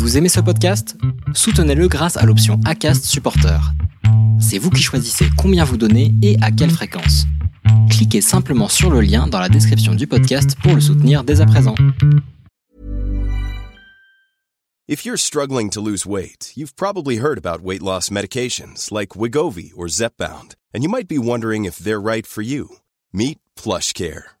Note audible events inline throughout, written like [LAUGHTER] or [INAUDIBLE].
Vous aimez ce podcast? Soutenez-le grâce à l'option ACAST Supporter. C'est vous qui choisissez combien vous donnez et à quelle fréquence. Cliquez simplement sur le lien dans la description du podcast pour le soutenir dès à présent. If you're struggling to lose weight, you've probably heard about weight loss medications like Wigovi or Zepbound, and you might be wondering if they're right for you. Meet PlushCare,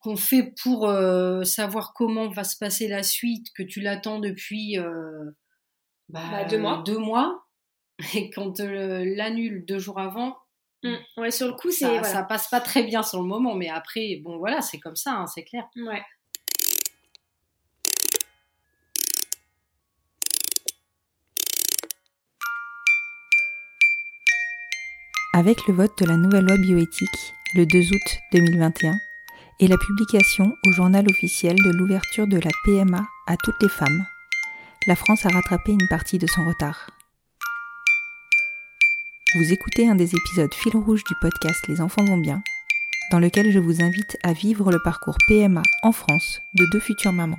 qu'on fait pour euh, savoir comment va se passer la suite, que tu l'attends depuis euh, bah, Bah, deux mois. deux mois, [LAUGHS] et quand euh, l'annule deux jours avant, Mm. Ouais, sur le coup, ça, voilà. ça passe pas très bien sur le moment, mais après, bon voilà, c'est comme ça, hein, c'est clair. Ouais. Avec le vote de la nouvelle loi bioéthique le 2 août 2021 et la publication au journal officiel de l'ouverture de la PMA à toutes les femmes, la France a rattrapé une partie de son retard. Vous écoutez un des épisodes fil rouge du podcast Les enfants vont bien, dans lequel je vous invite à vivre le parcours PMA en France de deux futures mamans,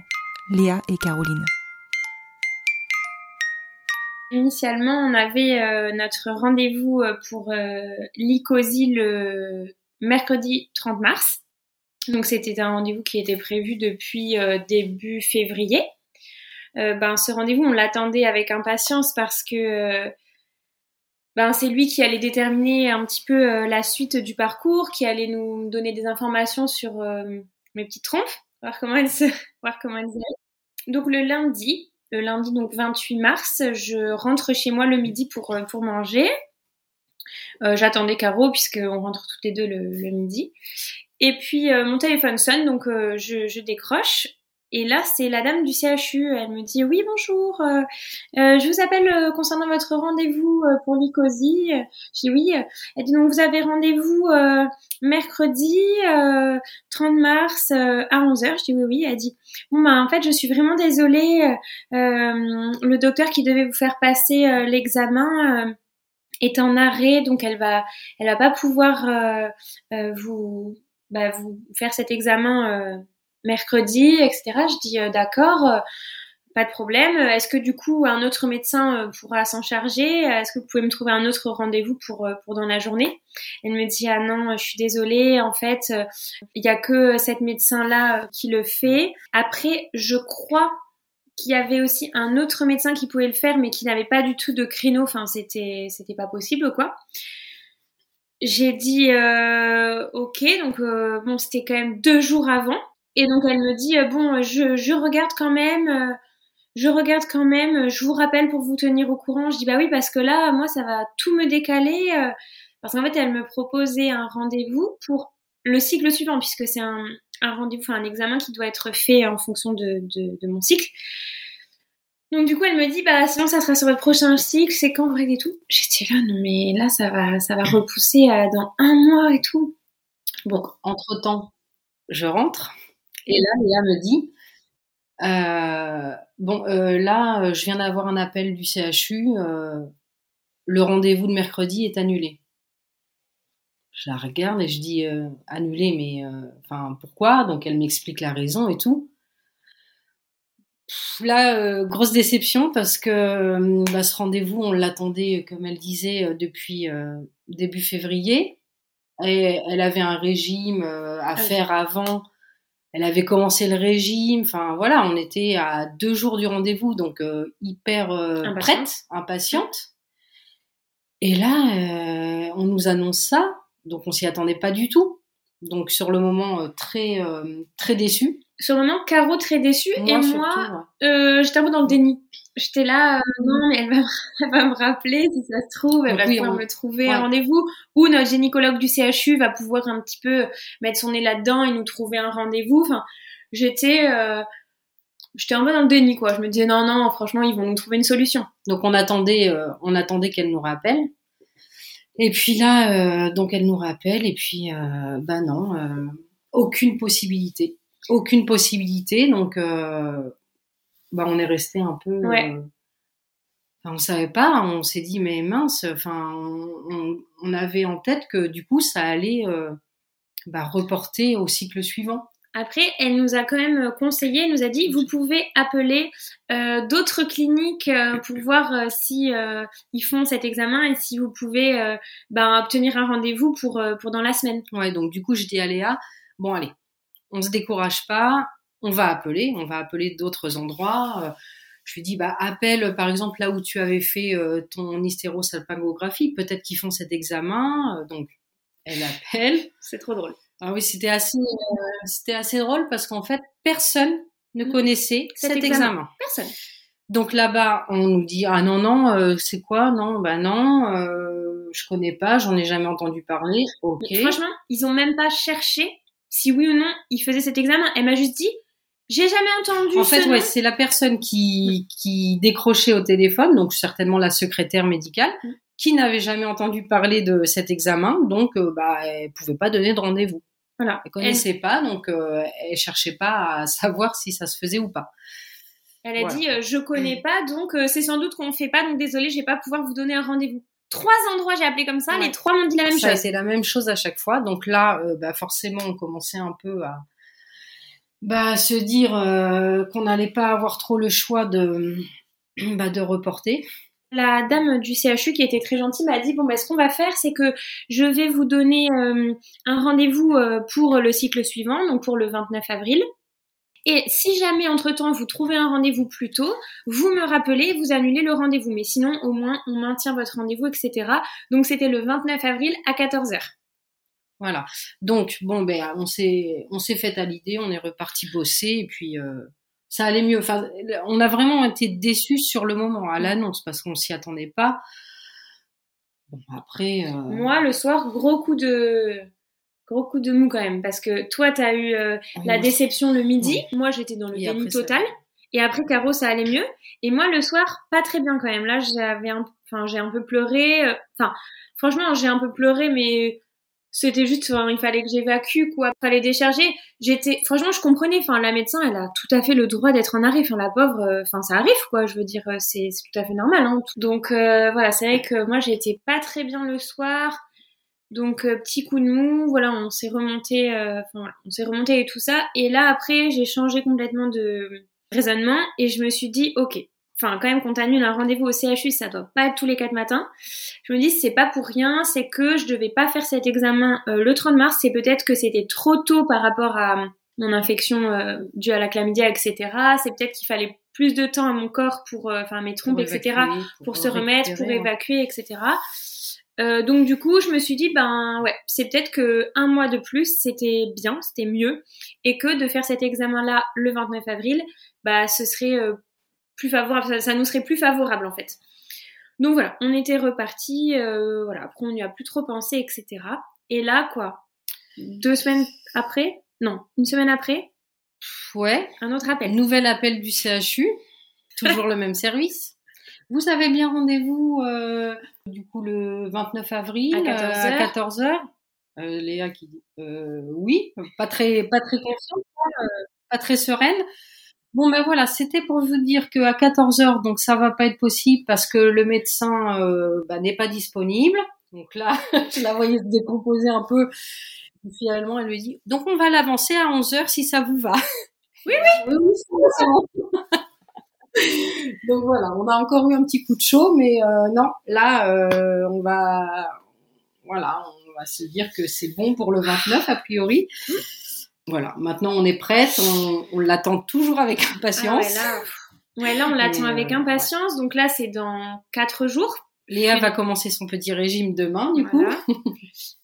Léa et Caroline. Initialement, on avait euh, notre rendez-vous euh, pour euh, l'ICOSI le mercredi 30 mars. Donc c'était un rendez-vous qui était prévu depuis euh, début février. Euh, ben ce rendez-vous, on l'attendait avec impatience parce que euh, ben c'est lui qui allait déterminer un petit peu la suite du parcours, qui allait nous donner des informations sur mes petites trompes, voir comment elles se, [LAUGHS] voir comment elles allaient. Donc le lundi, le lundi donc 28 mars, je rentre chez moi le midi pour, pour manger. J'attendais Caro puisqu'on rentre toutes les deux le, le midi. Et puis euh, mon téléphone sonne, donc euh, je, je décroche. Et là, c'est la dame du CHU. Elle me dit oui bonjour. euh, euh, je vous appelle euh, concernant votre rendez-vous euh, pour l'ICOSI. Je dis oui. Elle dit donc vous avez rendez-vous mercredi euh, 30 mars à 11h. Je dis oui oui. Elle dit bon bah en fait je suis vraiment désolée. le docteur qui devait vous faire passer l'examen est en arrêt, donc elle va, elle va pas pouvoir euh, euh, vous, bah, vous faire cet examen euh, mercredi, etc. Je dis euh, d'accord, euh, pas de problème. Est-ce que du coup un autre médecin pourra s'en charger? Est-ce que vous pouvez me trouver un autre rendez-vous pour pour dans la journée? Elle me dit ah non, je suis désolée. En fait, il y a que cette médecin là qui le fait. Après, je crois qu'il y avait aussi un autre médecin qui pouvait le faire, mais qui n'avait pas du tout de créneau. Enfin, c'était c'était pas possible, quoi. J'ai dit euh, ok, donc euh, bon, c'était quand même deux jours avant, et donc elle me dit euh, bon, je je regarde quand même. euh, je regarde quand même, je vous rappelle pour vous tenir au courant. Je dis bah oui parce que là, moi, ça va tout me décaler. euh, parce qu'en fait, elle me proposait un rendez-vous pour le cycle suivant, puisque c'est un, un rendez-vous, enfin un examen qui doit être fait en fonction de, de mon cycle. Donc du coup, elle me dit, bah sinon ça sera sur votre prochain cycle, c'est quand vrai et tout. J'étais là, non mais là ça va, ça va repousser à dans un mois et tout. Donc, entre-temps, je rentre et là, Léa me dit euh, Bon, euh, là, euh, je viens d'avoir un appel du CHU, le rendez-vous de mercredi est annulé. Je la regarde et je dis Annulé, mais enfin, pourquoi? Donc, elle m'explique la raison et tout. Là, euh, grosse déception parce que euh, bah, ce rendez-vous, on l'attendait, comme elle disait, euh, depuis euh, début février. Et elle avait un régime euh, à oui. faire avant. Elle avait commencé le régime. Enfin voilà, on était à deux jours du rendez-vous, donc euh, hyper euh, Impatiente. prête, impatiente. Et là, euh, on nous annonce ça, donc on s'y attendait pas du tout. Donc sur le moment, euh, très euh, très déçu. Sur le moment, Caro très déçue et surtout, moi, ouais. j'étais un peu dans le déni. J'étais là, euh, non mais elle va, [LAUGHS] elle va me rappeler si ça se trouve, elle va pouvoir on- me trouver ouais. un rendez-vous ou notre gynécologue du CHU va pouvoir un petit peu mettre son nez là-dedans et nous trouver un rendez-vous. Enfin, j'étais, euh, j'étais un peu dans le déni quoi. Je me disais non non, franchement ils vont nous trouver une solution. Donc on attendait, euh, on attendait qu'elle nous rappelle. Et puis là, euh, donc elle nous rappelle, et puis, euh, bah non, euh, aucune possibilité. Aucune possibilité, donc euh, bah on est resté un peu. Ouais. euh, on savait pas, on s'est dit, mais mince, enfin, on, on- on avait en tête que du coup, ça allait euh, bah, reporter au cycle suivant. Après, elle nous a quand même conseillé, elle nous a dit, vous pouvez appeler euh, d'autres cliniques euh, pour voir euh, si euh, ils font cet examen et si vous pouvez euh, ben, obtenir un rendez-vous pour, euh, pour dans la semaine. Ouais, donc du coup, je dis à Léa, bon allez, on se décourage pas, on va appeler, on va appeler d'autres endroits. Euh, Je lui dis, bah appelle par exemple là où tu avais fait euh, ton hystérosalpingographie, peut-être qu'ils font cet examen. Euh, Donc elle appelle. C'est trop drôle. Ah oui, c'était assez, euh, c'était assez drôle parce qu'en fait personne ne Mm. connaissait Cet cet, examen. examen. Personne. Donc là-bas, on nous dit ah non non, euh, c'est quoi? Non, bah non, euh, je connais pas, j'en ai jamais entendu parler. Ok. Mais franchement, ils ont même pas cherché si oui ou non ils faisaient cet examen. Elle m'a juste dit, j'ai jamais entendu En fait, ouais, c'est la personne qui, qui décrochait au téléphone, donc certainement la secrétaire médicale, Mm. qui n'avait jamais entendu parler de cet examen, donc euh, bah, elle pouvait pas donner de rendez-vous. Voilà. Elle connaissait pas, donc euh, elle cherchait pas à savoir si ça se faisait ou pas. Elle a Voilà. dit, euh, je connais pas, donc euh, c'est sans doute qu'on fait pas, donc désolé, je vais pas pouvoir vous donner un rendez-vous. Trois endroits j'ai appelé comme ça, Ouais. les trois m'ont dit la même ça chose. été la même chose à chaque fois. Donc là, euh, bah, forcément, on commençait un peu à bah, se dire euh, qu'on n'allait pas avoir trop le choix de, bah, de reporter. La dame du CHU qui était très gentille m'a dit bon bah ce qu'on va faire c'est que je vais vous donner euh, un rendez-vous euh, pour le cycle suivant donc pour le 29 avril. Et si jamais entre-temps vous trouvez un rendez-vous plus tôt vous me rappelez vous annulez le rendez-vous. Mais sinon au moins on maintient votre rendez-vous etc donc c'était le 29 avril à 14h Voilà. Donc bon ben on s'est on s'est fait à l'idée, on est reparti bosser et puis euh, ça allait mieux. Enfin, on a vraiment été déçus sur le moment à l'annonce parce qu'on s'y attendait pas. Bon après. euh, moi le soir gros coup de gros coup de mou quand même parce que toi t'as eu euh, la on- déception le midi moi j'étais dans le Et déni ça- total Et après, Caro, ça allait mieux. Et moi, le soir, pas très bien quand même. Là, j'avais un, enfin, j'ai un peu pleuré. euh, Enfin, franchement, j'ai un peu pleuré, mais c'était juste, il fallait que j'évacue, quoi. Fallait décharger. J'étais, franchement, je comprenais. Enfin, la médecin, elle a tout à fait le droit d'être en arrêt. Enfin, la pauvre, euh, enfin, ça arrive, quoi. Je veux dire, euh, c'est, tout à fait normal, hein. Donc, euh, voilà, c'est vrai que moi, j'étais pas très bien le soir. Donc euh, petit coup de mou, voilà, on s'est remonté, enfin voilà, on s'est remonté et tout ça. Et là après, j'ai changé complètement de raisonnement et je me suis dit, ok, enfin quand même qu'on t'annule un rendez-vous au CHU, ça doit pas être tous les quatre matins. Je me dis c'est pas pour rien, c'est que je devais pas faire cet examen euh, le 30 mars, c'est peut-être que c'était trop tôt par rapport à mon infection euh, due à la chlamydia, etc. C'est peut-être qu'il fallait plus de temps à mon corps pour, euh, enfin mes trompes, pour etc évacuer, pour se remettre, pour évacuer, etc. Euh, donc du coup, je me suis dit ben ouais, c'est peut-être que un mois de plus, c'était bien, c'était mieux, et que de faire cet examen-là le 29 avril, bah ce serait euh, plus favorable, ça, ça nous serait plus favorable en fait. Donc voilà, on était reparti, euh, voilà, après on n'y a plus trop pensé, etc. Et là quoi, deux semaines après, non, une semaine après, Ouais. un autre appel. Nouvel appel du CHU, toujours le même service. Vous avez bien rendez-vous euh, du coup le 29 avril À euh, 14 à heures. 14 heures. Euh, Léa qui dit oui, pas très pas très confiante, hein, pas très sereine. Bon ben voilà, c'était pour vous dire que à 14 heures donc ça va pas être possible parce que le médecin euh, bah, n'est pas disponible. Donc là, je [LAUGHS] la voyais se décomposer un peu. Et finalement, elle lui dit donc on va l'avancer à 11 heures si ça vous va. [LAUGHS] Oui, oui, oui, bon. [LAUGHS] Donc voilà, on a encore eu un petit coup de chaud, mais euh, non, là, euh, on va, voilà, on va se dire que c'est bon pour le 29 a priori. Voilà, maintenant on est prête, on, on l'attend toujours avec Ah impatience. ouais, là, pff. ouais, là, on l'attend Mais, euh, avec impatience. Donc là, c'est dans quatre jours. Léa va commencer son petit régime demain, du coup. Voilà.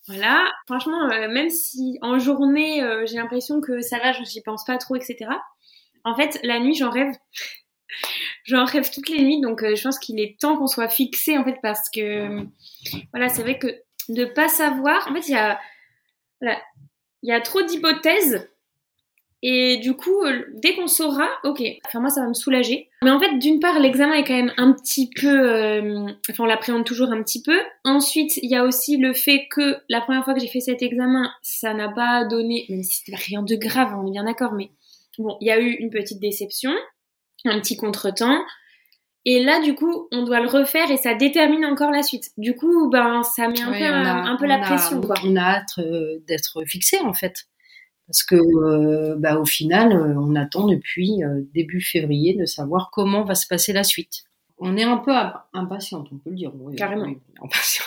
Voilà. Franchement, euh, même si en journée, euh, j'ai l'impression que ça va, j'y pense pas trop, etc. En fait, la nuit, j'en rêve. [LAUGHS] j'en rêve toutes les nuits. Donc, euh, je pense qu'il est temps qu'on soit fixé, en fait, parce que, voilà, c'est vrai que de pas savoir, en fait, il y a, voilà, il y a trop d'hypothèses Et du coup, euh, dès qu'on saura, ok, enfin moi ça va me soulager. Mais en fait, d'une part, l'examen est quand même un petit peu, euh, enfin on l'appréhende toujours un petit peu. Ensuite, il y a aussi le fait que la première fois que j'ai fait cet examen, ça n'a pas donné, même si c'était rien de grave, on est bien d'accord, mais bon, il y a eu une petite déception, un petit contretemps. Et là, du coup, on doit le refaire et ça détermine encore la suite. Du coup, ben, ça met un peu, un peu la pression. Quoi. On a hâte euh, d'être fixé, en fait. Parce que, euh, bah, au final, euh, on attend depuis début février de savoir comment va se passer la suite. On est un peu impatiente, on peut le dire. Carrément. impatiente.